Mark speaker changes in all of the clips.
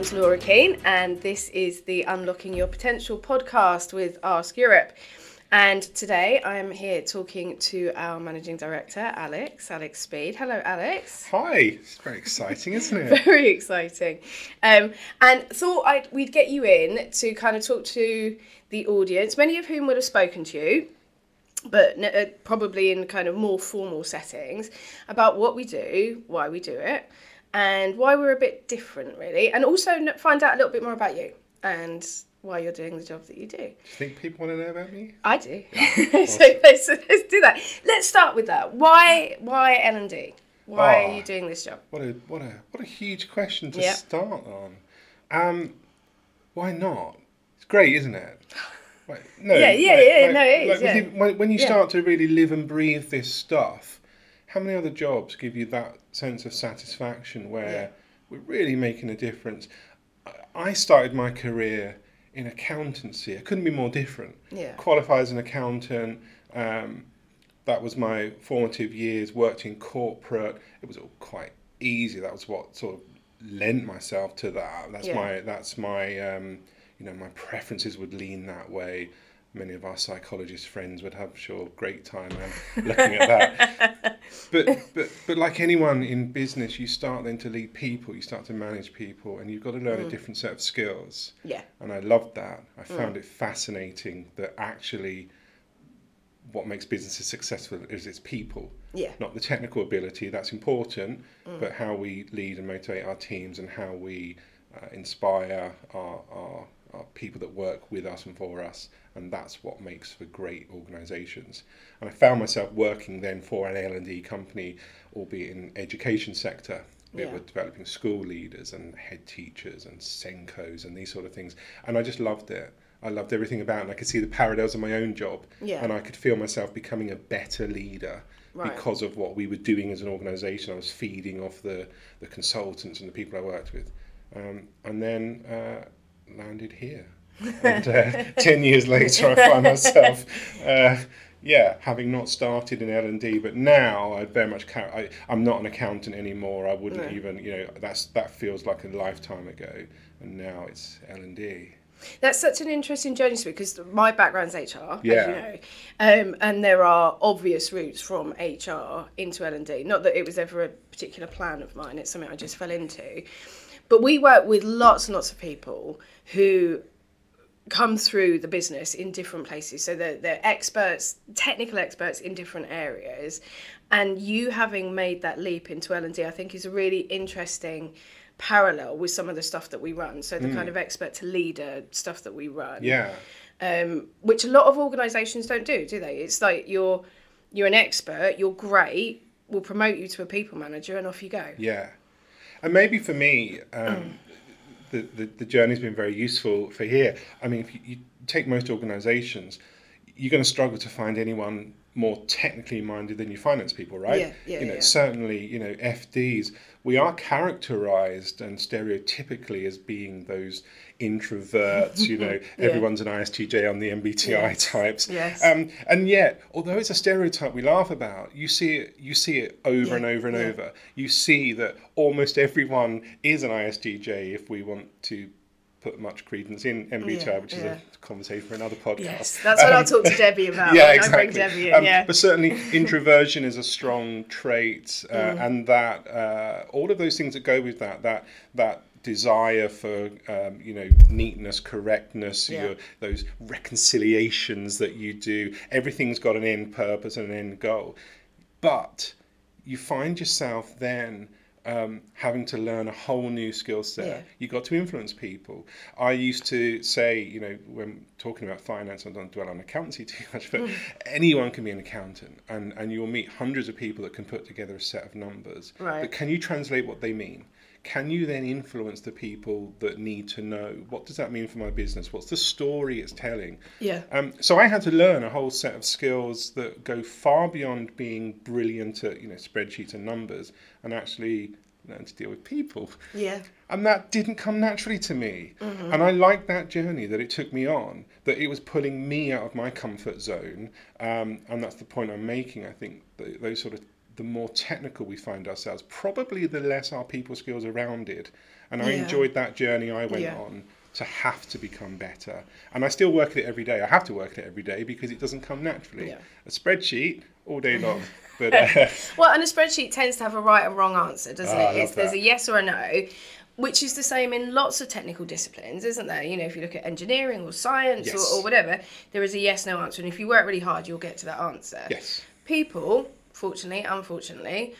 Speaker 1: Name's Laura Kean, and this is the Unlocking Your Potential podcast with ASK Europe. And today I'm here talking to our managing director, Alex, Alex Speed. Hello, Alex.
Speaker 2: Hi, it's very exciting, isn't it?
Speaker 1: Very exciting. Um, and thought I'd, we'd get you in to kind of talk to the audience, many of whom would have spoken to you, but uh, probably in kind of more formal settings, about what we do, why we do it, and why we're a bit different, really. And also find out a little bit more about you and why you're doing the job that you do.
Speaker 2: Do you think people want to know about me?
Speaker 1: I do. so let's, let's do that. Let's start with that. Why why L and D? Why
Speaker 2: Oh.
Speaker 1: are you doing this job?
Speaker 2: What a what a what a huge question to
Speaker 1: Yeah.
Speaker 2: start on. Um, why not? It's great, isn't it? No,
Speaker 1: Yeah, yeah,
Speaker 2: like-
Speaker 1: yeah,
Speaker 2: like-
Speaker 1: no, it is,
Speaker 2: like,
Speaker 1: yeah.
Speaker 2: when, you
Speaker 1: Yeah.
Speaker 2: start to really live and breathe this stuff, how many other jobs give you that sense of satisfaction where
Speaker 1: Yeah.
Speaker 2: we're really making a difference? I- started my career in accountancy. I couldn't be more different.
Speaker 1: Yeah.
Speaker 2: Qualified as an accountant. Um, that was my formative years. Worked in corporate. It was all quite easy. That was what sort of lent myself to that. That's
Speaker 1: Yeah.
Speaker 2: my that's my um, you know my preferences would lean that way. Many of our psychologist friends would have sure great time um, looking at that. but but but like anyone in business, you start then to lead people. You start to manage people, and you've got to learn a different set of skills
Speaker 1: Yeah.
Speaker 2: and I loved that. I found it fascinating that actually what makes businesses successful is its people,
Speaker 1: Yeah.
Speaker 2: not the technical ability. That's important, but how we lead and motivate our teams and how we uh, inspire our our people that work with us and for us, and that's what makes for great organisations. And I found myself working then for an L and D company, albeit in education sector. We
Speaker 1: Yeah.
Speaker 2: were developing school leaders and head teachers and SENCOs and these sort of things, and I just loved it. I loved everything about it. And I could see the parallels in my own job,
Speaker 1: Yeah.
Speaker 2: and I could feel myself becoming a better leader
Speaker 1: Right.
Speaker 2: because of what we were doing as an organisation. I was feeding off the, the consultants and the people I worked with, um, and then uh, landed here. and uh, ten years later, I find myself, uh, yeah, having not started in L and D, but now I very much I, I'm not an accountant anymore. I wouldn't
Speaker 1: No.
Speaker 2: even, you know, that's that feels like a lifetime ago, and now it's L and D.
Speaker 1: That's such an interesting journey because my background's HR,
Speaker 2: Yeah.
Speaker 1: as you know, um, and there are obvious routes from HR into L and D. Not that it was ever a particular plan of mine; it's something I just fell into. But we work with lots and lots of people who come through the business in different places. So they're, they're experts, technical experts in different areas. And you having made that leap into L&D, I think is a really interesting parallel with some of the stuff that we run. So the kind of expert to leader stuff that we run
Speaker 2: Yeah,
Speaker 1: um, which a lot of organisations don't do, do they? It's like you're you're an expert, you're great, we'll promote you to a people manager, and off you go.
Speaker 2: Yeah, and maybe for me, um, the, the the journey's been very useful for here. I mean, if you, you take most organisations, you're going to struggle to find anyone more technically minded than your finance people, right?
Speaker 1: Yeah, yeah,
Speaker 2: You know,
Speaker 1: yeah.
Speaker 2: certainly, you know, FDs. We are characterised and stereotypically as being those introverts. You know,
Speaker 1: Yeah.
Speaker 2: everyone's an ISTJ on the MBTI types.
Speaker 1: Yes.
Speaker 2: Um, and yet, although it's a stereotype we laugh about, you see it. You see it over and over and
Speaker 1: yeah.
Speaker 2: over. You see that almost everyone is an ISTJ if we want to put much credence in MBTI,
Speaker 1: Yeah,
Speaker 2: which is
Speaker 1: yeah.
Speaker 2: a conversation for another podcast.
Speaker 1: Yes, that's what I'll talk to Debbie about.
Speaker 2: Yeah, exactly.
Speaker 1: I bring Debbie in.
Speaker 2: Um,
Speaker 1: yeah,
Speaker 2: But certainly, introversion is a strong trait, uh,
Speaker 1: Mm.
Speaker 2: and that uh, all of those things that go with that, that that desire for um, you know neatness, correctness,
Speaker 1: Yeah.
Speaker 2: your, those reconciliations that you do, everything's got an end purpose and an end goal, but you find yourself then um, having to learn a whole new skill set.
Speaker 1: Yeah.
Speaker 2: You got to influence people. I used to say, you know, when talking about finance, I don't dwell on accountancy too much, but anyone can be an accountant, and and you'll meet hundreds of people that can put together a set of numbers.
Speaker 1: Right.
Speaker 2: But can you translate what they mean? Can you then influence the people that need to know what does that mean for my business? What's the story it's telling?
Speaker 1: yeah,
Speaker 2: Um, so I had to learn a whole set of skills that go far beyond being brilliant at you know spreadsheets and numbers, and actually learn to deal with people.
Speaker 1: yeah,
Speaker 2: And that didn't come naturally to me. And I liked that journey that it took me on, that it was pulling me out of my comfort zone. Um, and that's the point I'm making. I think those sort of the more technical we find ourselves, probably the less our people skills are rounded. And I
Speaker 1: Yeah.
Speaker 2: enjoyed that journey I went
Speaker 1: Yeah.
Speaker 2: on to have to become better. And I still work at it every day. I have to work at it every day because it doesn't come naturally.
Speaker 1: Yeah.
Speaker 2: A spreadsheet all day long. But uh,
Speaker 1: Well, and a spreadsheet tends to have a right and wrong answer, doesn't
Speaker 2: I
Speaker 1: it? It's, there's a yes or a no, which is the same in lots of technical disciplines, isn't there? You know, if you look at engineering or science
Speaker 2: Yes.
Speaker 1: or, or whatever, there is a yes no answer. And if you work really hard, you'll get to that answer.
Speaker 2: yes,
Speaker 1: People, fortunately, unfortunately,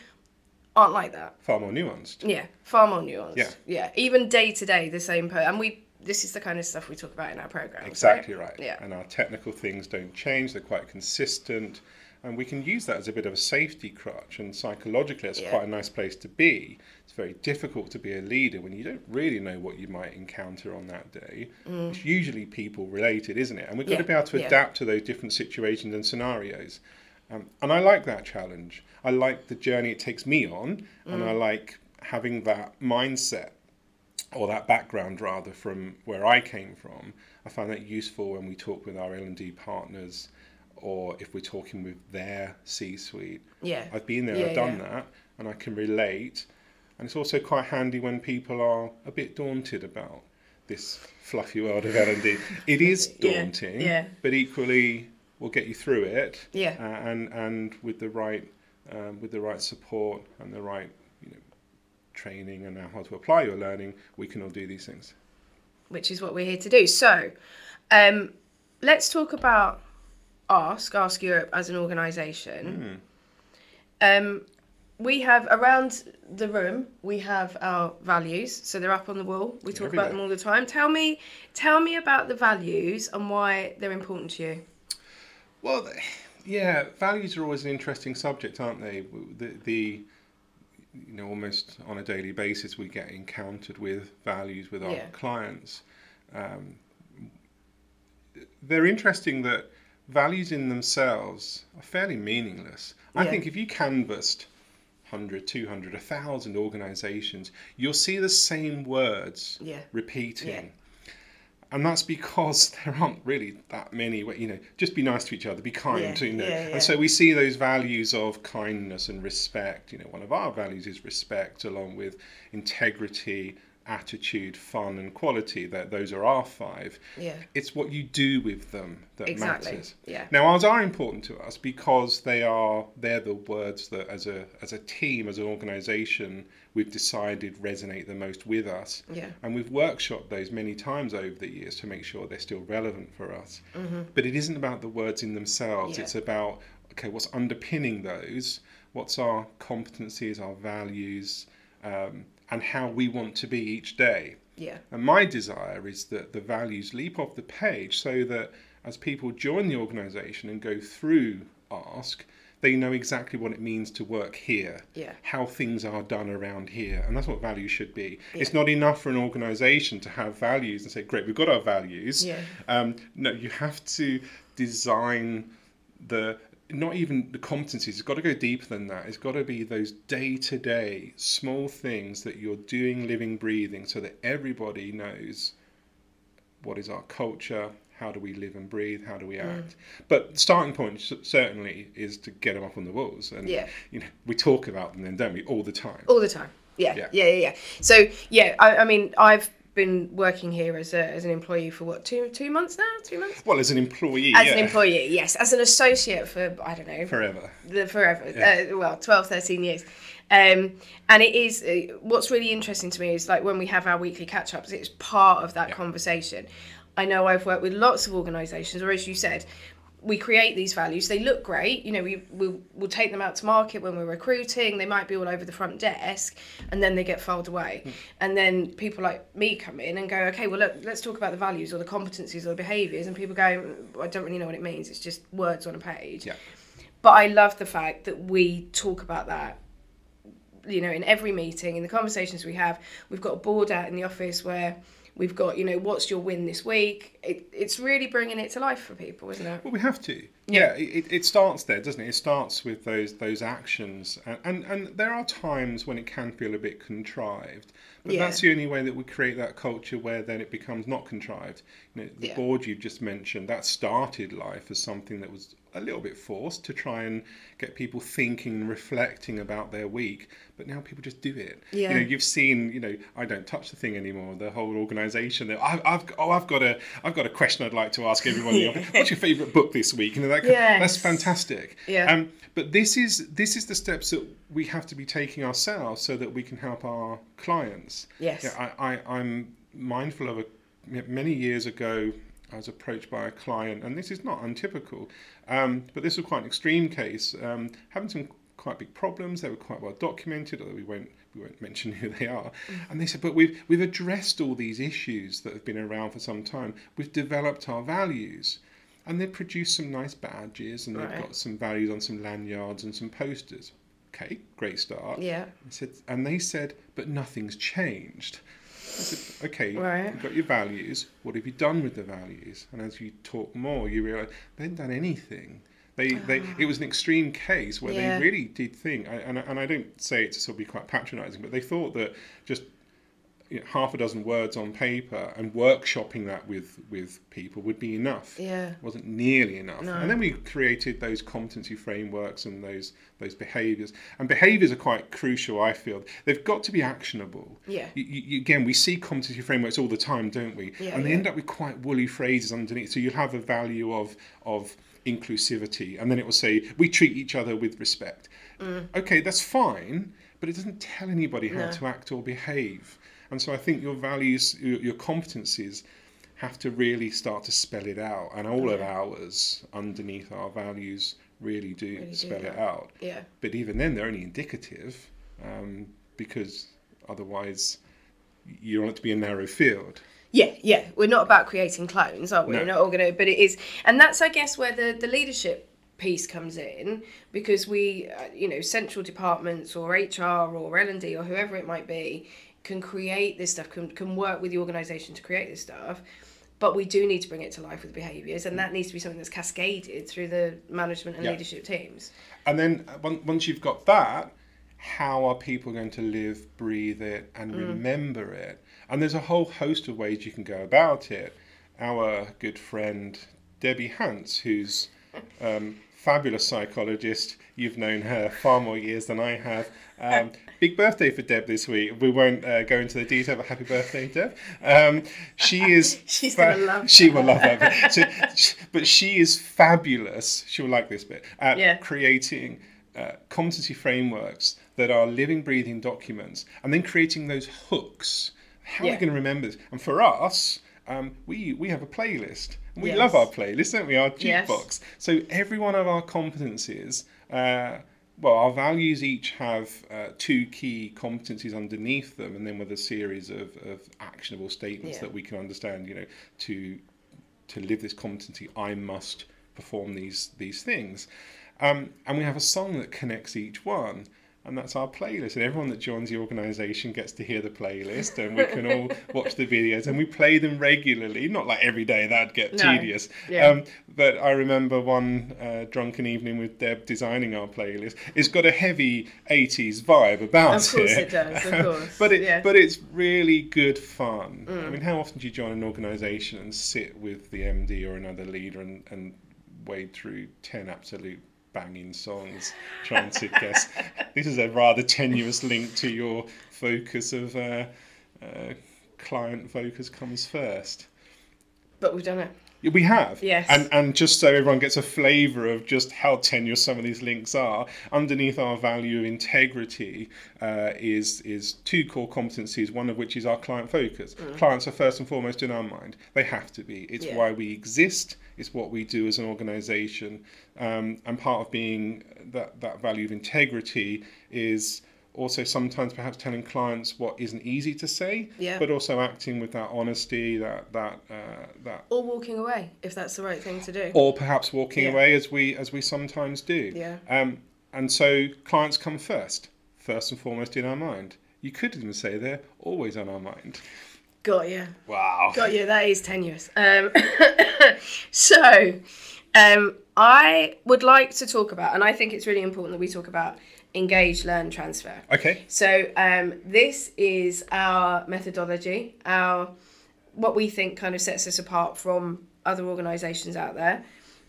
Speaker 1: aren't like that.
Speaker 2: far more nuanced.
Speaker 1: Yeah, far more nuanced.
Speaker 2: Yeah.
Speaker 1: Yeah. Even day to day, the same per and we this is the kind of stuff we talk about in our program.
Speaker 2: Exactly right.
Speaker 1: Yeah.
Speaker 2: And our technical things don't change, they're quite consistent. And we can use that as a bit of a safety crutch. And psychologically, it's
Speaker 1: Yeah.
Speaker 2: quite a nice place to be. It's very difficult to be a leader when you don't really know what you might encounter on that day. It's usually people related, isn't it? And we've got to
Speaker 1: Mm.
Speaker 2: Be able to
Speaker 1: yeah.
Speaker 2: adapt to those different situations and scenarios. Um, and I like that challenge. I like the journey it takes me on, and
Speaker 1: Mm.
Speaker 2: I like having that mindset or that background rather from where I came from. I find that useful when we talk with our L and D partners, or if we're talking with their C-suite.
Speaker 1: Yeah.
Speaker 2: I've been there,
Speaker 1: Yeah,
Speaker 2: I've done
Speaker 1: yeah.
Speaker 2: that, and I can relate. And it's also quite handy when people are a bit daunted about this fluffy world of L and D. It is
Speaker 1: Yeah,
Speaker 2: daunting,
Speaker 1: yeah.
Speaker 2: but equally we'll get you through it.
Speaker 1: Yeah.
Speaker 2: Uh, and and with the right um, with the right support and the right you know training and how to apply your learning, we can all do these things.
Speaker 1: which is what we're here to do. So, um, let's talk about Ask ASK Europe as an organisation. Um, we have around the room. We have our values, so they're up on the wall. We talk about them all the time. Tell me, tell me about the values and why they're important to you.
Speaker 2: Well, th- yeah, values are always an interesting subject, aren't they? The, the you know almost on a daily basis we get encountered with values with our
Speaker 1: Yeah.
Speaker 2: clients. Um, they're interesting that values in themselves are fairly meaningless. I think if you canvassed 100, 200, 1,000 organizations, you'll see the same words
Speaker 1: Yeah.
Speaker 2: repeating. And that's because there aren't really that many. You know, just be nice to each other, be kind.
Speaker 1: Yeah,
Speaker 2: You know,
Speaker 1: yeah, yeah.
Speaker 2: and so we see those values of kindness and respect. You know, one of our values is respect, along with integrity, attitude, fun, and quality. That those are our five.
Speaker 1: Yeah.
Speaker 2: It's what you do with them that
Speaker 1: Exactly,
Speaker 2: matters.
Speaker 1: yeah.
Speaker 2: Now ours are important to us because they are they're the words that as a as a team, as an organisation, we've decided resonate the most with us.
Speaker 1: Yeah.
Speaker 2: And we've workshopped those many times over the years to make sure they're still relevant for us. Mm-hmm. But it isn't about the words in themselves.
Speaker 1: Yeah.
Speaker 2: It's about okay, what's underpinning those? What's our competencies, our values, um, and how we want to be each day.
Speaker 1: Yeah.
Speaker 2: And my desire is that the values leap off the page so that as people join the organisation and go through ASK, they know exactly what it means to work here,
Speaker 1: Yeah.
Speaker 2: how things are done around here. And that's what values should be. It's not enough for an organisation to have values and say, great, we've got our values.
Speaker 1: Yeah.
Speaker 2: Um, no, you have to design the not even the competencies it's got to go deeper than that it's got to be those day-to-day small things that you're doing living breathing so that everybody knows what is our culture how do we live and breathe how do we
Speaker 1: Mm.
Speaker 2: act but the starting point certainly is to get them up on the walls and
Speaker 1: Yeah.
Speaker 2: you know we talk about them then don't we all the time
Speaker 1: all the time. Yeah,
Speaker 2: Yeah.
Speaker 1: yeah, yeah, yeah. So yeah, I, I mean, I've been working here as a as an employee for what two two months now, two months.
Speaker 2: well as an employee
Speaker 1: As
Speaker 2: yeah,
Speaker 1: an employee, yes. As an associate for I don't know
Speaker 2: forever
Speaker 1: the forever
Speaker 2: Yeah.
Speaker 1: uh, well 12 13 years um, and it is uh, what's really interesting to me is like when we have our weekly catch-ups it's part of that
Speaker 2: Yeah.
Speaker 1: conversation i know i've worked with lots of organizations or as you said we create these values they look great you know we we'll, we'll take them out to market when we're recruiting they might be all over the front desk and then they get filed away. Hmm. And then people like me come in and go okay well look let's talk about the values or the competencies or the behaviors and people go i don't really know what it means it's just words on a page.
Speaker 2: Yeah.
Speaker 1: But I love the fact that we talk about that, you know, in every meeting, in the conversations we have. We've got a board out in the office where we've got, you know, what's your win this week? It, it's really bringing it to life for people, isn't it?
Speaker 2: Well, we have to.
Speaker 1: Yeah.
Speaker 2: Yeah, it, it starts there, doesn't it? It starts with those those actions, and, and and there are times when it can feel a bit contrived, but
Speaker 1: Yeah.
Speaker 2: that's the only way that we create that culture where then it becomes not contrived. You know, the
Speaker 1: Yeah.
Speaker 2: board you've just mentioned that started life as something that was a little bit forced to try and get people thinking and reflecting about their week. But now people just do it.
Speaker 1: Yeah.
Speaker 2: You know, you've seen. You know, I don't touch the thing anymore. The whole organisation. that I've, I've oh, I've got a I've got a question I'd like to ask everyone. office. What's your favourite book this week? You know, that,
Speaker 1: Yes.
Speaker 2: that's fantastic.
Speaker 1: Yeah.
Speaker 2: Um, but this is this is the steps that we have to be taking ourselves so that we can help our clients.
Speaker 1: Yes.
Speaker 2: Yeah, I, I, I'm mindful of a many years ago. I was approached by a client, and this is not untypical, um, but this was quite an extreme case. Um, having some quite big problems. They were quite well documented, although we won't we won't mention who they are. And they said, but we've we've addressed all these issues that have been around for some time. We've developed our values. And they produced some nice badges, and they've got some values on some lanyards and some posters. Okay, great start.
Speaker 1: Yeah.
Speaker 2: I said, and they said, but nothing's changed. Said, okay,
Speaker 1: Right.
Speaker 2: you've got your values. What have you done with the values? And as you talk more, you realise they haven't done anything. They, they, it was an extreme case where
Speaker 1: Ah. Yeah.
Speaker 2: they really did think, and, and I don't say it to sort of be quite patronising, but they thought that just you know, half a dozen words on paper and workshopping that with, with people would be enough
Speaker 1: Yeah.
Speaker 2: it wasn't nearly enough.
Speaker 1: No.
Speaker 2: And then we created those competency frameworks and those those behaviours. And behaviours are quite crucial, I feel. They've got to be actionable.
Speaker 1: Yeah.
Speaker 2: You, you, again, we see competency frameworks all the time, don't we?
Speaker 1: Yeah,
Speaker 2: and they
Speaker 1: yeah.
Speaker 2: end up with quite woolly phrases underneath. So you'll have a value of of inclusivity, and then it will say we treat each other with respect. Mm. Okay, that's fine, but it doesn't tell anybody how
Speaker 1: No.
Speaker 2: to act or behave. And so I think your values, your, your competencies, have to really start to spell it out. And all of ours, underneath our values, really do
Speaker 1: Really do
Speaker 2: spell it out.
Speaker 1: Yeah.
Speaker 2: But even then, they're only indicative um, because otherwise, you want it to be a narrow field.
Speaker 1: Yeah, yeah. We're not about creating clones, are we?
Speaker 2: No.
Speaker 1: We're not all going to, but it is, and that's, I guess, where the the leadership piece comes in because we, uh, you know, central departments or HR or L and D or whoever it might be can create this stuff, can can work with the organisation to create this stuff. But we do need to bring it to life with behaviours, and that needs to be something that's cascaded through the management and
Speaker 2: Yeah.
Speaker 1: leadership teams.
Speaker 2: And then uh, once you've got that, how are people going to live, breathe it, and remember it? And there's a whole host of ways you can go about it. Our good friend Debbie Hance, who's um, fabulous psychologist, you've known her far more years than I have. Um, big birthday for Deb this week. We won't uh, go into the detail, but happy birthday, Deb. Um, she is.
Speaker 1: She's gonna love
Speaker 2: She will love that. But, so, but she is fabulous. She will like this bit at
Speaker 1: Yeah.
Speaker 2: creating uh, competency frameworks that are living, breathing documents, and then creating those hooks. How are
Speaker 1: Yeah.
Speaker 2: we going to remember this? And for us, um, we we have a playlist. We
Speaker 1: Yes.
Speaker 2: love our playlist, don't we? Our
Speaker 1: Yes.
Speaker 2: jukebox. So every one of our competencies. Uh, well, our values each have uh, two key competencies underneath them, and then with a series of, of actionable statements
Speaker 1: Yeah.
Speaker 2: that we can understand. You know, to to live this competency, I must perform these these things. Um, and we have a song that connects each one, and that's our playlist. And everyone that joins the organisation gets to hear the playlist, and we can all watch the videos, and we play them regularly. Not like every day; that'd get
Speaker 1: No.
Speaker 2: tedious.
Speaker 1: Yeah.
Speaker 2: Um, but I remember one uh, drunken evening with Deb designing our playlist. It's got a heavy '80s vibe about it.
Speaker 1: Of course it does, of course,
Speaker 2: but it,
Speaker 1: yeah. Mm.
Speaker 2: but it's really good fun. I mean, how often do you join an organisation and sit with the MD or another leader and, and wade through ten absolute banging songs, trying to guess? This is a rather tenuous link to your focus of uh, uh, client focus comes first.
Speaker 1: But we've done it.
Speaker 2: We have.
Speaker 1: Yes.
Speaker 2: And and just so everyone gets a flavour of just how tenuous some of these links are, underneath our value of integrity uh, is is two core competencies, one of which is our client focus. Clients are first and foremost in our mind. They have to be. It's
Speaker 1: Yeah.
Speaker 2: why we exist. It's what we do as an organisation. Um, and part of being that, that value of integrity is also sometimes perhaps telling clients what isn't easy to say,
Speaker 1: Yeah.
Speaker 2: but also acting with that honesty, that that uh, that
Speaker 1: Or walking away if that's the right thing to do.
Speaker 2: or perhaps walking
Speaker 1: Yeah.
Speaker 2: away as we as we sometimes do.
Speaker 1: Yeah.
Speaker 2: Um, and so clients come first, first and foremost in our mind. You could even say they're always on our mind.
Speaker 1: Got you.
Speaker 2: Wow.
Speaker 1: Got you. That is tenuous. Um, so, um, I would like to talk about, and I think it's really important that we talk about engage, learn, transfer.
Speaker 2: Okay.
Speaker 1: So um, this is our methodology, our what we think kind of sets us apart from other organisations out there.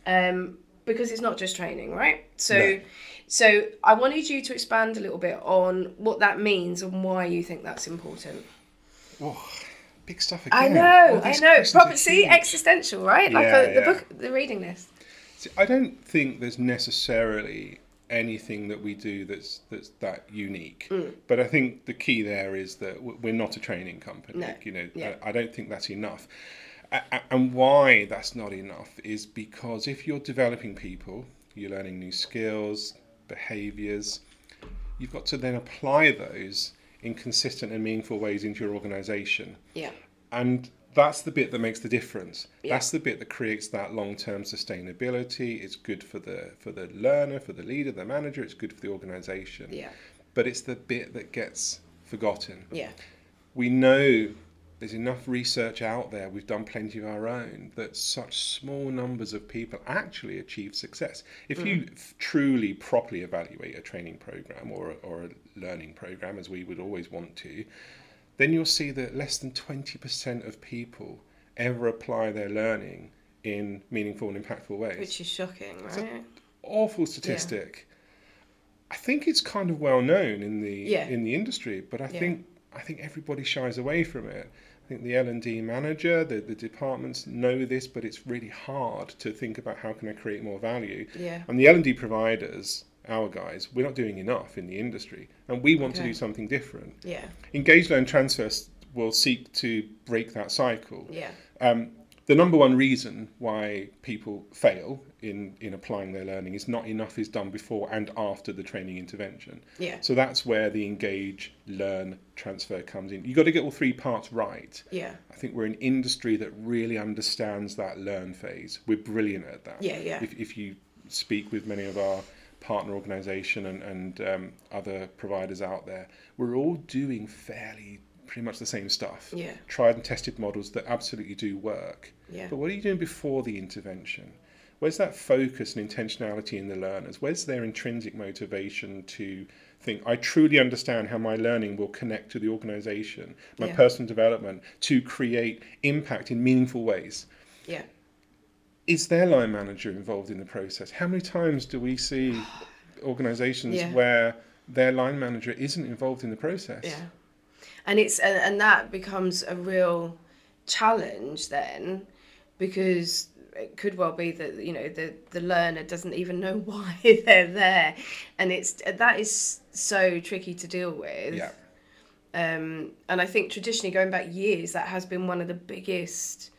Speaker 1: Um, because it's not just training, right? So,
Speaker 2: No.
Speaker 1: so I wanted you to expand a little bit on what that means and why you think that's important.
Speaker 2: Oh, big stuff again.
Speaker 1: I know, I know.
Speaker 2: questions are
Speaker 1: Proper, see,
Speaker 2: huge.
Speaker 1: existential, right? Like
Speaker 2: Yeah,
Speaker 1: a, the
Speaker 2: yeah.
Speaker 1: book, the reading list.
Speaker 2: See, I don't think there's necessarily anything that we do that's that's that unique.
Speaker 1: Mm.
Speaker 2: But I think the key there is that we're not a training company.
Speaker 1: No.
Speaker 2: You know,
Speaker 1: Yeah.
Speaker 2: I, I don't think that's enough. And why that's not enough is because if you're developing people, you're learning new skills, behaviors, you've got to then apply those in consistent and meaningful ways into your organization
Speaker 1: Yeah,
Speaker 2: and that's the bit that makes the difference.
Speaker 1: Yeah.
Speaker 2: that's the bit that creates that long-term sustainability. It's good for the for the learner for the leader the manager. It's good for the organization.
Speaker 1: Yeah,
Speaker 2: but it's the bit that gets forgotten.
Speaker 1: Yeah,
Speaker 2: we know there's enough research out there we've done plenty of our own that such small numbers of people actually achieve success. If you mm. f- truly properly evaluate a training program or a, or a learning program as we would always want to then you'll see that less than 20% of people ever apply their learning in meaningful and impactful ways
Speaker 1: which is shocking, right?
Speaker 2: awful statistic. I think it's kind of well known in the
Speaker 1: Yeah.
Speaker 2: in the industry, but I
Speaker 1: Yeah.
Speaker 2: think I think everybody shies away from it. I think the L and D manager, the, the departments know this, but it's really hard to think about how can I create more value.
Speaker 1: Yeah.
Speaker 2: And the L and D providers, our guys, we're not doing enough in the industry, and we want to do something different.
Speaker 1: Yeah,
Speaker 2: Engage Learn Transfer will seek to break that cycle.
Speaker 1: yeah,
Speaker 2: Um, the number one reason why people fail in, in applying their learning is not enough is done before and after the training intervention.
Speaker 1: yeah,
Speaker 2: So that's where the engage, learn, transfer comes in. You've got to get all three parts right.
Speaker 1: yeah,
Speaker 2: I think we're an industry that really understands that learn phase. We're brilliant at that.
Speaker 1: Yeah, yeah.
Speaker 2: If, if you speak with many of our partner organisation and, and um, other providers out there, we're all doing fairly pretty much the same stuff.
Speaker 1: Yeah.
Speaker 2: Tried and tested models that absolutely do work.
Speaker 1: Yeah.
Speaker 2: But what are you doing before the intervention? Where's that focus and intentionality in the learners? Where's their intrinsic motivation to think, I truly understand how my learning will connect to the organisation, my
Speaker 1: Yeah.
Speaker 2: personal development, to create impact in meaningful ways?
Speaker 1: yeah,
Speaker 2: Is their line manager involved in the process? How many times do we see organisations
Speaker 1: Yeah.
Speaker 2: where their line manager isn't involved in the process?
Speaker 1: yeah. And it's and, and that becomes a real challenge then, because it could well be that you know the the learner doesn't even know why they're there, and it's that is so tricky to deal with.
Speaker 2: Yeah.
Speaker 1: Um, and I think traditionally, going back years, that has been one of the biggest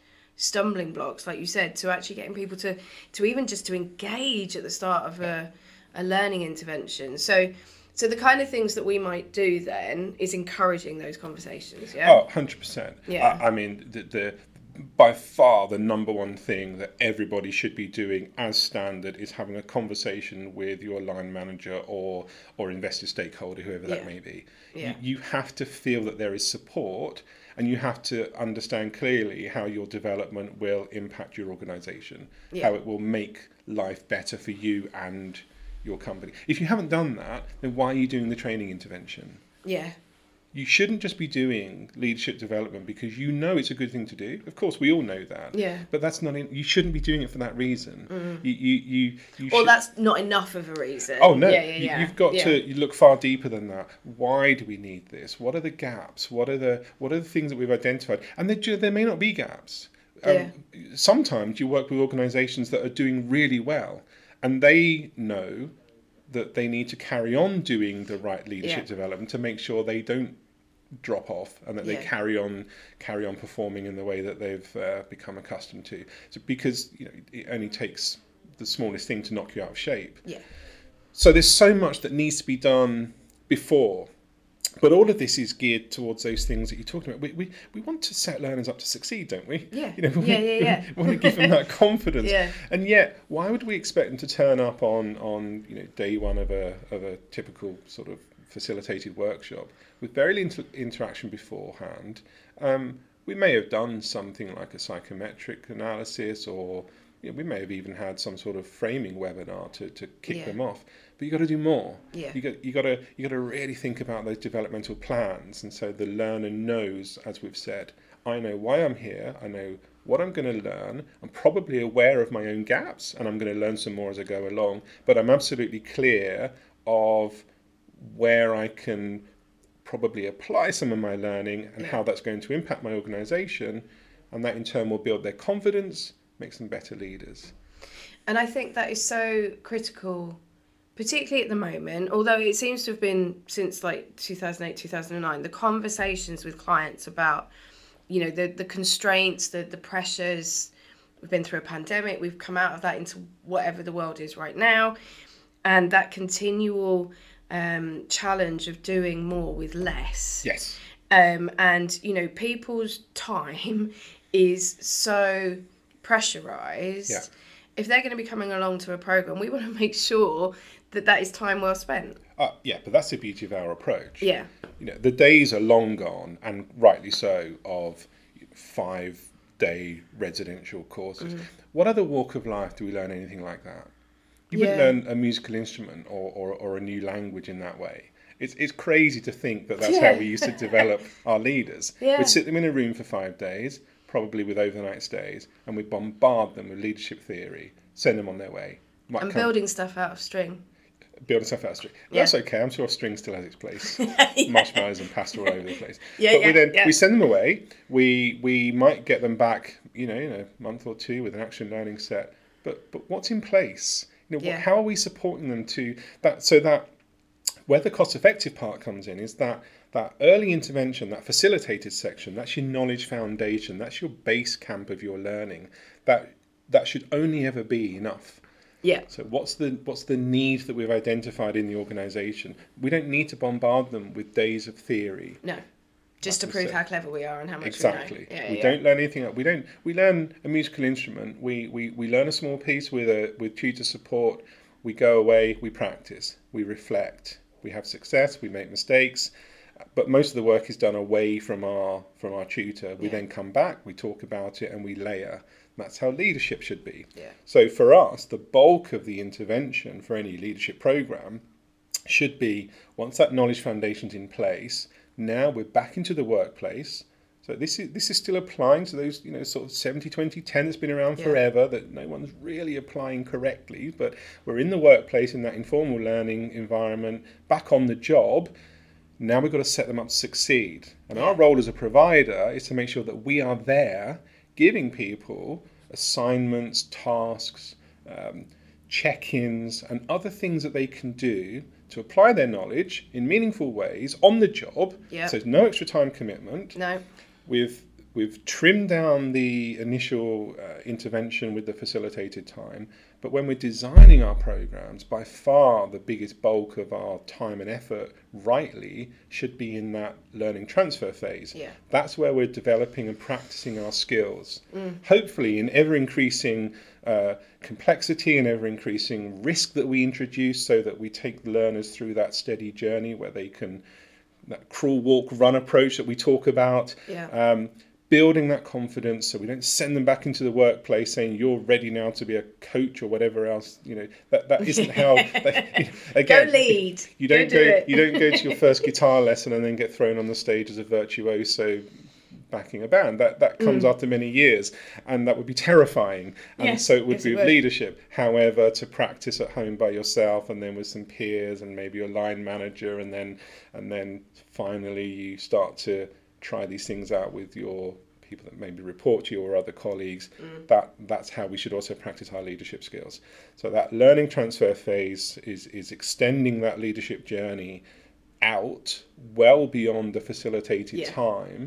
Speaker 1: stumbling blocks, like you said, to actually getting people to to even just to engage at the start of a a learning intervention. So. So the kind of things that we might do then is encouraging those conversations, yeah.
Speaker 2: Oh, 100%.
Speaker 1: Yeah.
Speaker 2: I, I mean, the, the by far the number one thing that everybody should be doing as standard is having a conversation with your line manager or or investor stakeholder, whoever that
Speaker 1: Yeah.
Speaker 2: may be.
Speaker 1: Yeah.
Speaker 2: You, you have to feel that there is support and you have to understand clearly how your development will impact your organization,
Speaker 1: Yeah.
Speaker 2: how it will make life better for you and your company. If you haven't done that, then why are you doing the training intervention?
Speaker 1: Yeah,
Speaker 2: you shouldn't just be doing leadership development because you know it's a good thing to do. Of course, we all know that.
Speaker 1: Yeah.
Speaker 2: But that's not. In, you shouldn't be doing it for that reason. You you you. you
Speaker 1: Well,
Speaker 2: should-
Speaker 1: that's not enough of a reason.
Speaker 2: Oh no!
Speaker 1: Yeah, yeah,
Speaker 2: You-
Speaker 1: yeah.
Speaker 2: You've got
Speaker 1: yeah.
Speaker 2: to you look far deeper than that. Why do we need this? What are the gaps? What are the what are the things that we've identified? And there, there may not be gaps. Um, Sometimes you work with organisations that are doing really well, and they know that they need to carry on doing the right leadership
Speaker 1: Yeah.
Speaker 2: development to make sure they don't drop off and that they carry on carry on performing in the way that they've uh, become accustomed to. So because you know it only takes the smallest thing to knock you out of shape.
Speaker 1: Yeah.
Speaker 2: So there's so much that needs to be done before. But all of this is geared towards those things that you're talking about. We, we, we want to set learners up to succeed, don't we?
Speaker 1: Yeah.
Speaker 2: You know, we,
Speaker 1: Yeah, yeah, yeah.
Speaker 2: we want to give them that confidence.
Speaker 1: Yeah.
Speaker 2: And yet, why would we expect them to turn up on, on you know day one of a of a typical sort of facilitated workshop with very little interaction beforehand? Um, we may have done something like a psychometric analysis, or you know, we may have even had some sort of framing webinar to, to kick
Speaker 1: Yeah.
Speaker 2: them off. But you got to do more.
Speaker 1: Yeah.
Speaker 2: You got you got to you got to really think about those developmental plans, and so the learner knows, as we've said, I know why I'm here. I know what I'm going to learn. I'm probably aware of my own gaps and I'm going to learn some more as I go along, but I'm absolutely clear of where I can probably apply some of my learning and how that's going to impact my organization. And that in turn will build their confidence, makes them better leaders.
Speaker 1: And I think that is so critical, particularly at the moment, although it seems to have been since like 2008, 2009, the conversations with clients about, you know, the, the constraints, the, the pressures. We've been through a pandemic, we've come out of that into whatever the world is right now. And that continual um, challenge of doing more with less.
Speaker 2: Yes.
Speaker 1: Um, and, you know, people's time is so pressurized.
Speaker 2: Yeah.
Speaker 1: If they're going to be coming along to a program, we want to make sure that that is time well spent.
Speaker 2: Uh, yeah, but that's the beauty of our approach.
Speaker 1: Yeah.
Speaker 2: You know, the days are long gone, and rightly so, of five day residential courses.
Speaker 1: Mm.
Speaker 2: What other walk of life do we learn anything like that? You wouldn't learn a musical instrument or, or, or a new language in that way. It's, it's crazy to think that that's
Speaker 1: Yeah.
Speaker 2: how we used to develop our leaders.
Speaker 1: Yeah.
Speaker 2: We'd sit them in a room for five days, probably with overnight stays, and we'd bombard them with leadership theory, send them on their way. Might
Speaker 1: And building stuff out of string.
Speaker 2: building stuff out of string.
Speaker 1: Yeah.
Speaker 2: That's okay. I'm sure string still has its place. Marshmallows and pasta all over the place.
Speaker 1: Yeah,
Speaker 2: but we then
Speaker 1: yeah.
Speaker 2: we send them away. We we might get them back, you know, in a month or two with an action learning set. But but what's in place? You know,
Speaker 1: Yeah.
Speaker 2: what, how are we supporting them to that so that where the cost effective part comes in is that that early intervention, that facilitated section, that's your knowledge foundation, that's your base camp of your learning. That that should only ever be enough.
Speaker 1: Yeah.
Speaker 2: So what's the what's the need that we've identified in the organisation? We don't need to bombard them with days of theory.
Speaker 1: No. Just to prove how clever we are and how much
Speaker 2: Exactly.
Speaker 1: we know. Yeah,
Speaker 2: we
Speaker 1: yeah.
Speaker 2: don't learn anything. else. We don't. We learn a musical instrument. We, we we learn a small piece with a with tutor support. We go away. We practice. We reflect. We have success. We make mistakes. But most of the work is done away from our from our tutor. We
Speaker 1: Yeah.
Speaker 2: then come back. We talk about it and we layer. That's how leadership should be.
Speaker 1: Yeah.
Speaker 2: So for us, the bulk of the intervention for any leadership program should be once that knowledge foundation's in place, now we're back into the workplace. So this is this is still applying to those, you know, sort of 70, 20, 10 that's been around
Speaker 1: Yeah.
Speaker 2: forever that no one's really applying correctly. But we're in the workplace in that informal learning environment, back on the job. Now we've got to set them up to succeed. And our role as a provider is to make sure that we are there giving people assignments, tasks, um, check ins, and other things that they can do to apply their knowledge in meaningful ways on the job.
Speaker 1: Yeah.
Speaker 2: So, no extra time commitment.
Speaker 1: No.
Speaker 2: We've we've trimmed down the initial uh, intervention with the facilitated time, but when we're designing our programs, by far the biggest bulk of our time and effort, rightly, should be in that learning transfer phase.
Speaker 1: Yeah.
Speaker 2: That's where we're developing and practicing our skills. Hopefully, in ever increasing uh, complexity and ever increasing risk that we introduce, so that we take learners through that steady journey where they can that crawl, walk, run approach that we talk about.
Speaker 1: Yeah.
Speaker 2: Um, building that confidence so we don't send them back into the workplace saying you're ready now to be a coach or whatever else you know that that isn't how they, again
Speaker 1: Go lead.
Speaker 2: you don't
Speaker 1: Go do
Speaker 2: go you don't go to your first guitar lesson and then get thrown on the stage as a virtuoso backing a band that that comes after many years and that would be terrifying and
Speaker 1: Mm. Yes,
Speaker 2: so it would
Speaker 1: yes,
Speaker 2: be leadership however to practice at home by yourself and then with some peers and maybe your line manager and then and then finally you start to try these things out with your people that maybe report to you or other colleagues
Speaker 1: Mm.
Speaker 2: that that's how we should also practice our leadership skills so that learning transfer phase is is extending that leadership journey out well beyond the facilitated
Speaker 1: Yeah.
Speaker 2: time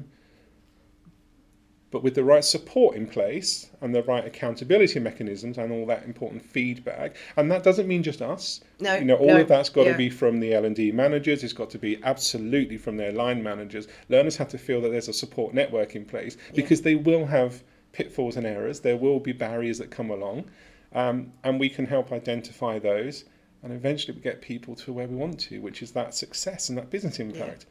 Speaker 2: but with the right support in place and the right accountability mechanisms and all that important feedback and that doesn't mean just us.
Speaker 1: No,
Speaker 2: you know all
Speaker 1: no,
Speaker 2: of that's got
Speaker 1: yeah.
Speaker 2: to be from the l&d managers it's got to be absolutely from their line managers. Learners have to feel that there's a support network in place because they will have pitfalls and errors there will be barriers that come along um, and we can help identify those and eventually we get people to where we want to which is that success and that business impact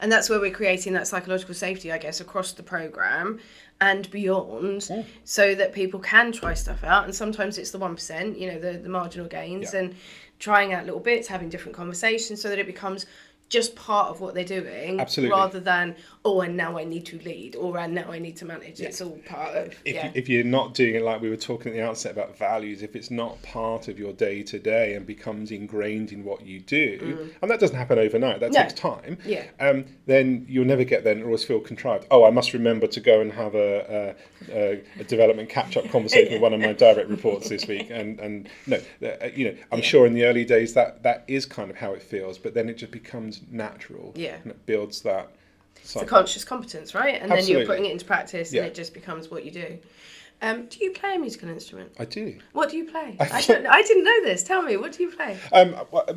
Speaker 1: And that's where we're creating that psychological safety, I guess, across the program and beyond,
Speaker 2: Yeah.
Speaker 1: so that people can try stuff out. And sometimes it's the one percent, you know, the the marginal gains,
Speaker 2: Yeah.
Speaker 1: and trying out little bits, having different conversations, so that it becomes just part of what they're doing,
Speaker 2: Absolutely.
Speaker 1: rather than oh, and now I need to lead, or and now I need to manage. It's all part of
Speaker 2: if,
Speaker 1: yeah.
Speaker 2: you, if you're not doing it like we were talking at the outset about values, if it's not part of your day to day and becomes ingrained in what you do, and that doesn't happen overnight, that
Speaker 1: Mm. No.
Speaker 2: takes time.
Speaker 1: Yeah.
Speaker 2: Um, then you'll never get there, and always feel contrived. Oh, I must remember to go and have a, a, a, a development catch up conversation with one of my direct reports this week, and and no, uh, you know, I'm sure in the early days that that is kind of how it feels, but then it just becomes natural.
Speaker 1: Yeah.
Speaker 2: And it builds that.
Speaker 1: It's a conscious competence, right? And then you're putting it into practice,
Speaker 2: Yeah.
Speaker 1: and it just becomes what you do. Um, do you play a musical instrument?
Speaker 2: I do.
Speaker 1: What do you play?
Speaker 2: I
Speaker 1: don't, I didn't know this. Tell me, what do you play?
Speaker 2: Um,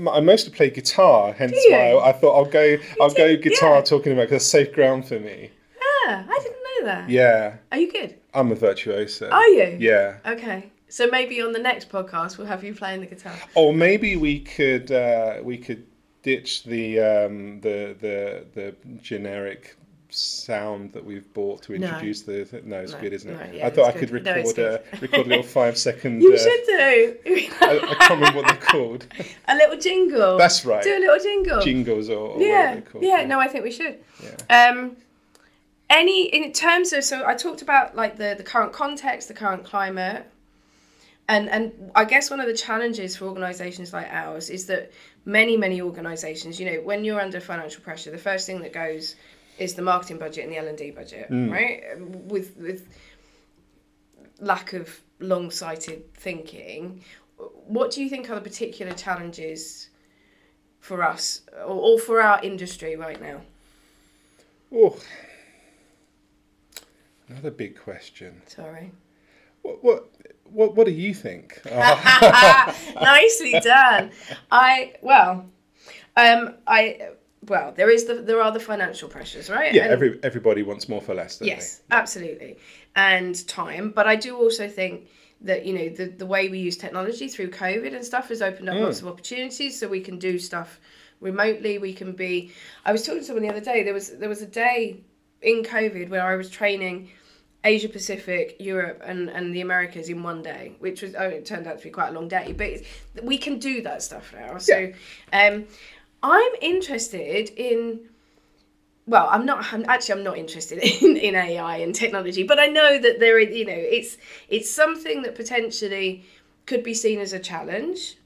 Speaker 2: I mostly play guitar, hence
Speaker 1: you?
Speaker 2: why I thought I'll go. I'll go
Speaker 1: do?
Speaker 2: guiar
Speaker 1: Yeah.
Speaker 2: talking about because it's safe ground for me.
Speaker 1: Ah, I didn't know that.
Speaker 2: Yeah,
Speaker 1: Are you good?
Speaker 2: I'm a virtuoso.
Speaker 1: Are you?
Speaker 2: Yeah.
Speaker 1: Okay. So maybe on the next podcast we'll have you playing the guitar.
Speaker 2: Or maybe we could uh, we could ditch the um, the the the generic sound that we've bought to
Speaker 1: No.
Speaker 2: introduce the. No, it's
Speaker 1: No,
Speaker 2: good, isn't it?
Speaker 1: no, yeah,
Speaker 2: I thought I
Speaker 1: it's
Speaker 2: could
Speaker 1: good. No,
Speaker 2: record a record a little five second.
Speaker 1: You
Speaker 2: uh,
Speaker 1: should do
Speaker 2: I, I can't remember what they're called.
Speaker 1: a little jingle.
Speaker 2: That's right.
Speaker 1: Do a little jingle.
Speaker 2: Jingles or, or
Speaker 1: yeah,
Speaker 2: they're
Speaker 1: yeah. No, I think we should.
Speaker 2: Yeah.
Speaker 1: Um, any in terms of so I talked about like the the current context, the current climate, and and I guess one of the challenges for organisations like ours is that many many organisations, you know, when you're under financial pressure, the first thing that goes is the marketing budget and the L and D budget, mm. right? With with lack of long sighted thinking, what do you think are the particular challenges for us or, or for our industry right now?
Speaker 2: Oh, another big question.
Speaker 1: Sorry.
Speaker 2: What what what, what do you think? Uh,
Speaker 1: Nicely done. I well, um, I well, there is the there are the financial pressures, right?
Speaker 2: yeah,
Speaker 1: And-
Speaker 2: every everybody wants more for less,
Speaker 1: yes, absolutely, and time. But I do also think that you know the the way we use technology through COVID and stuff has opened up lots of opportunities, so we can do stuff remotely. We can be. I was talking to someone the other day. There was there was a day in COVID where I was training. Asia Pacific, Europe, and, and the Americas in one day, which was oh, it turned out to be quite a long day, but it's, we can do that stuff now. So, um, I'm interested in. Well, I'm not. I'm, actually, I'm not interested in, in AI and technology, but I know that there is. You know, it's it's something that potentially could be seen as a challenge.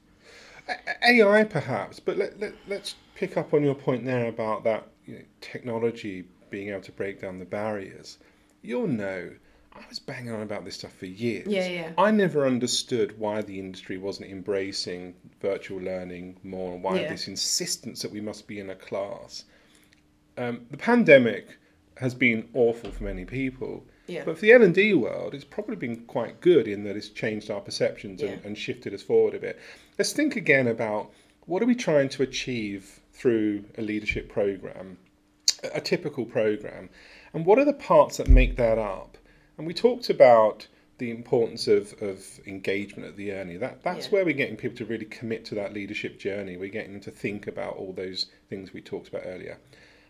Speaker 2: AI perhaps, but let, let, let's pick up on your point there about that you know, technology being able to break down the barriers. You'll know, I was banging on about this stuff for years.
Speaker 1: Yeah, yeah.
Speaker 2: I never understood why the industry wasn't embracing virtual learning more and why
Speaker 1: Yeah.
Speaker 2: this insistence that we must be in a class. Um, the pandemic has been awful for many people.
Speaker 1: Yeah.
Speaker 2: But for the L and D world, it's probably been quite good in that it's changed our perceptions and, and shifted us forward a bit. Let's think again about what are we trying to achieve through a leadership program, a a typical program, and what are the parts that make that up? And we talked about the importance of, of engagement at the early. That that's
Speaker 1: Yeah.
Speaker 2: where we're getting people to really commit to that leadership journey. We're getting them to think about all those things we talked about earlier.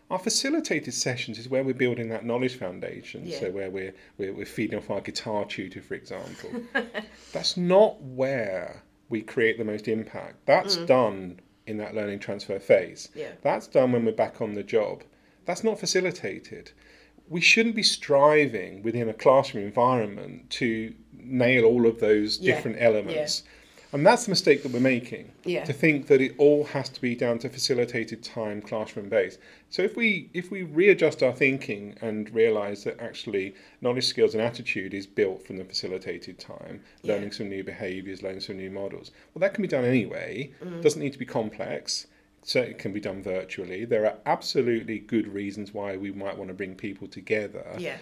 Speaker 2: Our facilitated sessions is where we're building that knowledge foundation.
Speaker 1: Yeah.
Speaker 2: So where we're, we're we're feeding off our guitar tutor, for example. That's not where we create the most impact. That's mm. done in that learning transfer phase.
Speaker 1: Yeah.
Speaker 2: That's done when we're back on the job. That's not facilitated. We shouldn't be striving within a classroom environment to nail all of those
Speaker 1: Yeah.
Speaker 2: different elements. And that's the mistake that we're making.
Speaker 1: Yeah.
Speaker 2: To think that it all has to be down to facilitated time, classroom based. So if we if we readjust our thinking and realise that actually knowledge, skills, and attitude is built from the facilitated time,
Speaker 1: Yeah.
Speaker 2: learning some new behaviours, learning some new models. Well, that can be done anyway.
Speaker 1: Mm.
Speaker 2: Doesn't need to be complex. So it can be done virtually. There are absolutely good reasons why we might want to bring people together.
Speaker 1: Yeah.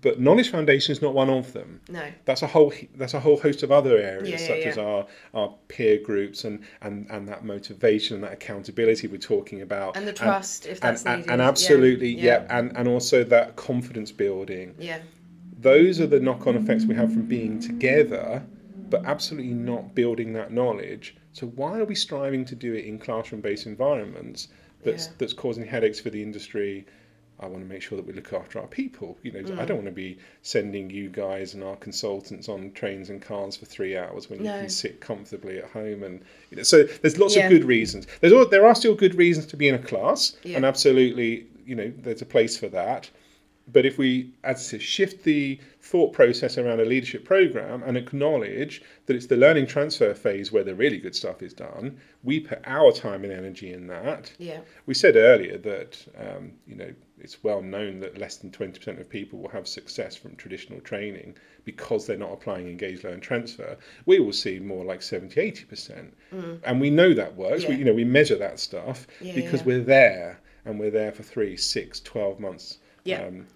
Speaker 2: But knowledge foundation is not one of them
Speaker 1: No.
Speaker 2: that's a whole that's a whole host of other areas
Speaker 1: Yeah, yeah,
Speaker 2: such
Speaker 1: yeah.
Speaker 2: as our our peer groups and and and that motivation and that accountability we're talking about
Speaker 1: And the trust, if that's
Speaker 2: and, and,
Speaker 1: needed.
Speaker 2: and
Speaker 1: Yeah,
Speaker 2: absolutely
Speaker 1: yeah.
Speaker 2: yeah. and and also that confidence building
Speaker 1: Yeah.
Speaker 2: those are the knock-on effects we have from being together but absolutely not building that knowledge so why are we striving to do it in classroom-based environments that's
Speaker 1: Yeah.
Speaker 2: that's causing headaches for the industry I want to make sure that we look after our people. You know,
Speaker 1: Mm.
Speaker 2: I don't want to be sending you guys and our consultants on trains and cars for three hours when you can sit comfortably at home. And you know, so there's lots
Speaker 1: Yeah.
Speaker 2: of good reasons. There's al- there are still good reasons to be in a class,
Speaker 1: Yeah.
Speaker 2: and absolutely, you know, there's a place for that. But if we, as I say, shift the thought process around a leadership program and acknowledge that it's the learning transfer phase where the really good stuff is done, we put our time and energy in that.
Speaker 1: Yeah.
Speaker 2: We said earlier that um, you know it's well known that less than twenty percent of people will have success from traditional training because they're not applying engage, learn, transfer. We will see more like 70 80 percent, and we know that works. We you know we measure that stuff
Speaker 1: Yeah,
Speaker 2: because
Speaker 1: yeah.
Speaker 2: we're there and we're there for three, six, 12 months.
Speaker 1: Yeah.
Speaker 2: Um,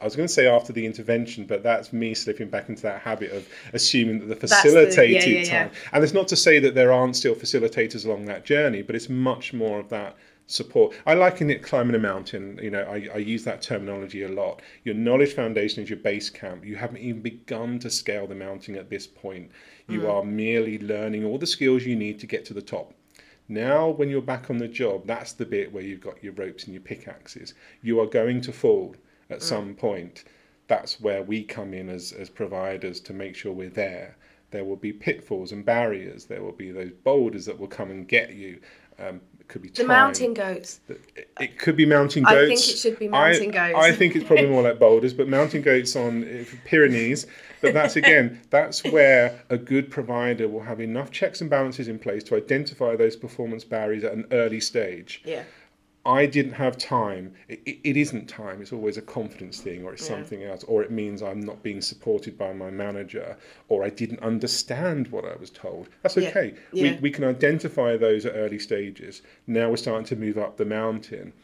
Speaker 2: I was going to say after the intervention, but that's me slipping back into that habit of assuming that the
Speaker 1: the-
Speaker 2: facilitated
Speaker 1: yeah, yeah, yeah.
Speaker 2: time. And it's not to say that there aren't still facilitators along that journey, but it's much more of that support. I liken it climbing a mountain. You know, I, I use that terminology a lot. Your knowledge foundation is your base camp. You haven't even begun to scale the mountain at this point. You
Speaker 1: Mm.
Speaker 2: are merely learning all the skills you need to get to the top. Now, when you're back on the job, that's the bit where you've got your ropes and your pickaxes. You are going to fall
Speaker 1: Mm.
Speaker 2: at some point. That's where we come in as, as providers to make sure we're there. There will be pitfalls and barriers. There will be those boulders that will come and get you. Um, it could be
Speaker 1: The
Speaker 2: time.
Speaker 1: mountain goats.
Speaker 2: It- could be mountain goats.
Speaker 1: I think it should be
Speaker 2: I-
Speaker 1: mountain goats.
Speaker 2: I think it's probably more like boulders, but mountain goats on uh, Pyrenees. But that's again, that's where a good provider will have enough checks and balances in place to identify those performance barriers at an early stage.
Speaker 1: Yeah.
Speaker 2: I didn't have time. It, it, isn't time. It's always a confidence thing, or it's
Speaker 1: Yeah.
Speaker 2: something else, or it means I'm not being supported by my manager, or I didn't understand what I was told. That's
Speaker 1: Yeah.
Speaker 2: okay.
Speaker 1: Yeah.
Speaker 2: We, we can identify those at early stages. Now we're starting to move up the mountain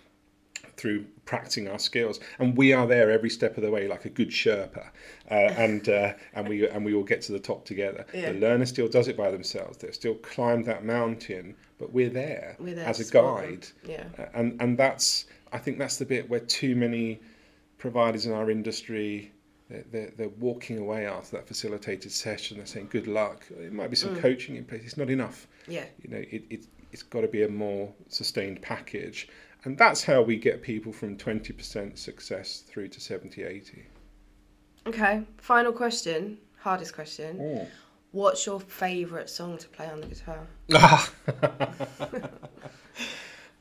Speaker 2: through practicing our skills, and we are there every step of the way, like a good Sherpa, uh, and uh, and we and we all get to the top together.
Speaker 1: Yeah.
Speaker 2: The learner still does it by themselves. They've still climbed that mountain, but we're there,
Speaker 1: We're there
Speaker 2: as a guide.
Speaker 1: Yeah.
Speaker 2: Uh, and and that's I think that's the bit where too many providers in our industry they're, they're, they're walking away after that facilitated session. They're saying good luck. It might be some
Speaker 1: Mm.
Speaker 2: coaching in place. It's not enough.
Speaker 1: Yeah.
Speaker 2: You know, it, it it's got to be a more sustained package, and that's how we get people from twenty percent success through to 70, 80.
Speaker 1: Okay. Final question. Hardest question. What's your favourite song to play on the guitar?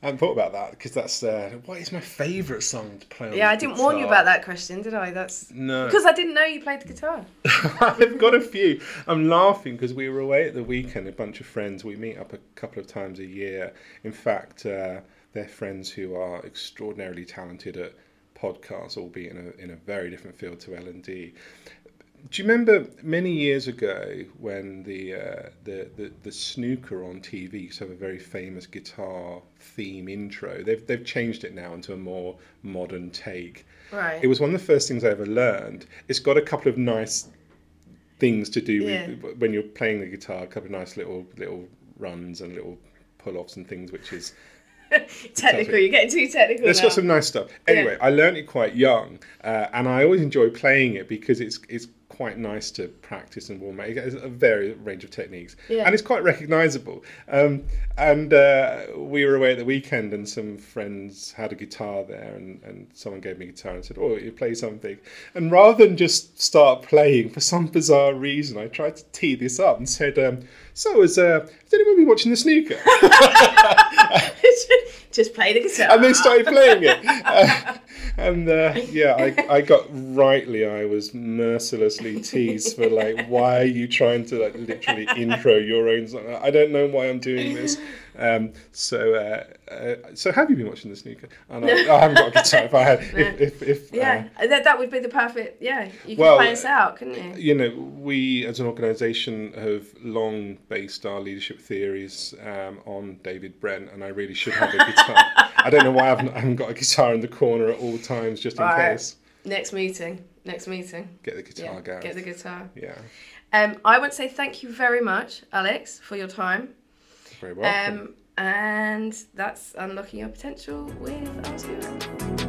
Speaker 2: I hadn't thought about that because that's uh, what is my favourite song to play on.
Speaker 1: Yeah, I didn't warn you about that question, did I? That's
Speaker 2: No.
Speaker 1: because I didn't know you played the guitar.
Speaker 2: I've got a few. I'm laughing because we were away at the weekend, a bunch of friends. We meet up a couple of times a year. In fact, uh, they're friends who are extraordinarily talented at podcasts, albeit in a, in a very different field to L&D. Do you remember many years ago when the, uh, the, the the snooker on TV used to have a very famous guitar theme intro? They've they've changed it now into a more modern take.
Speaker 1: Right.
Speaker 2: It was one of the first things I ever learned. It's got a couple of nice things to do
Speaker 1: Yeah.
Speaker 2: with when you're playing the guitar. A couple of nice little little runs and little pull-offs and things, which is
Speaker 1: technical. You're getting too technical
Speaker 2: it's
Speaker 1: now.
Speaker 2: got some nice stuff. Anyway, I learned it quite young, uh, and I always enjoy playing it because it's it's quite nice to practice and warm up. It has a very range of techniques,
Speaker 1: Yeah.
Speaker 2: and it's quite recognisable. Um, and uh, we were away at the weekend, and some friends had a guitar there, and, and someone gave me a guitar and said, "Oh, you play something." And rather than just start playing, for some bizarre reason, I tried to tee this up and said, um, "So, has, uh, has anyone been watching the snooker?"
Speaker 1: Just play the guitar.
Speaker 2: and they started playing it. Uh, and uh, yeah, I, I got rightly, I was mercilessly teased for like, why are you trying to like literally intro your own song? I don't know why I'm doing this. Um, so, uh, uh, so have you been watching the snooker? And I, I haven't got a guitar. If I had, if, if, if uh,
Speaker 1: Yeah, that, that would be the perfect. Yeah, you
Speaker 2: Well,
Speaker 1: play us out, couldn't you?
Speaker 2: you know, we as an organisation have long based our leadership theories um, on David Brent, and I really should have a guitar. I don't know why I've not, I haven't got a guitar in the corner at all times, just in
Speaker 1: Right.
Speaker 2: case.
Speaker 1: Next meeting. Next meeting.
Speaker 2: Get the guitar,
Speaker 1: Yeah,
Speaker 2: Gareth.
Speaker 1: get the guitar.
Speaker 2: Yeah,
Speaker 1: Um, I want to say thank you very much, Alex, for your time.
Speaker 2: Very welcome.
Speaker 1: Um, and that's unlocking your potential with ASK Europe.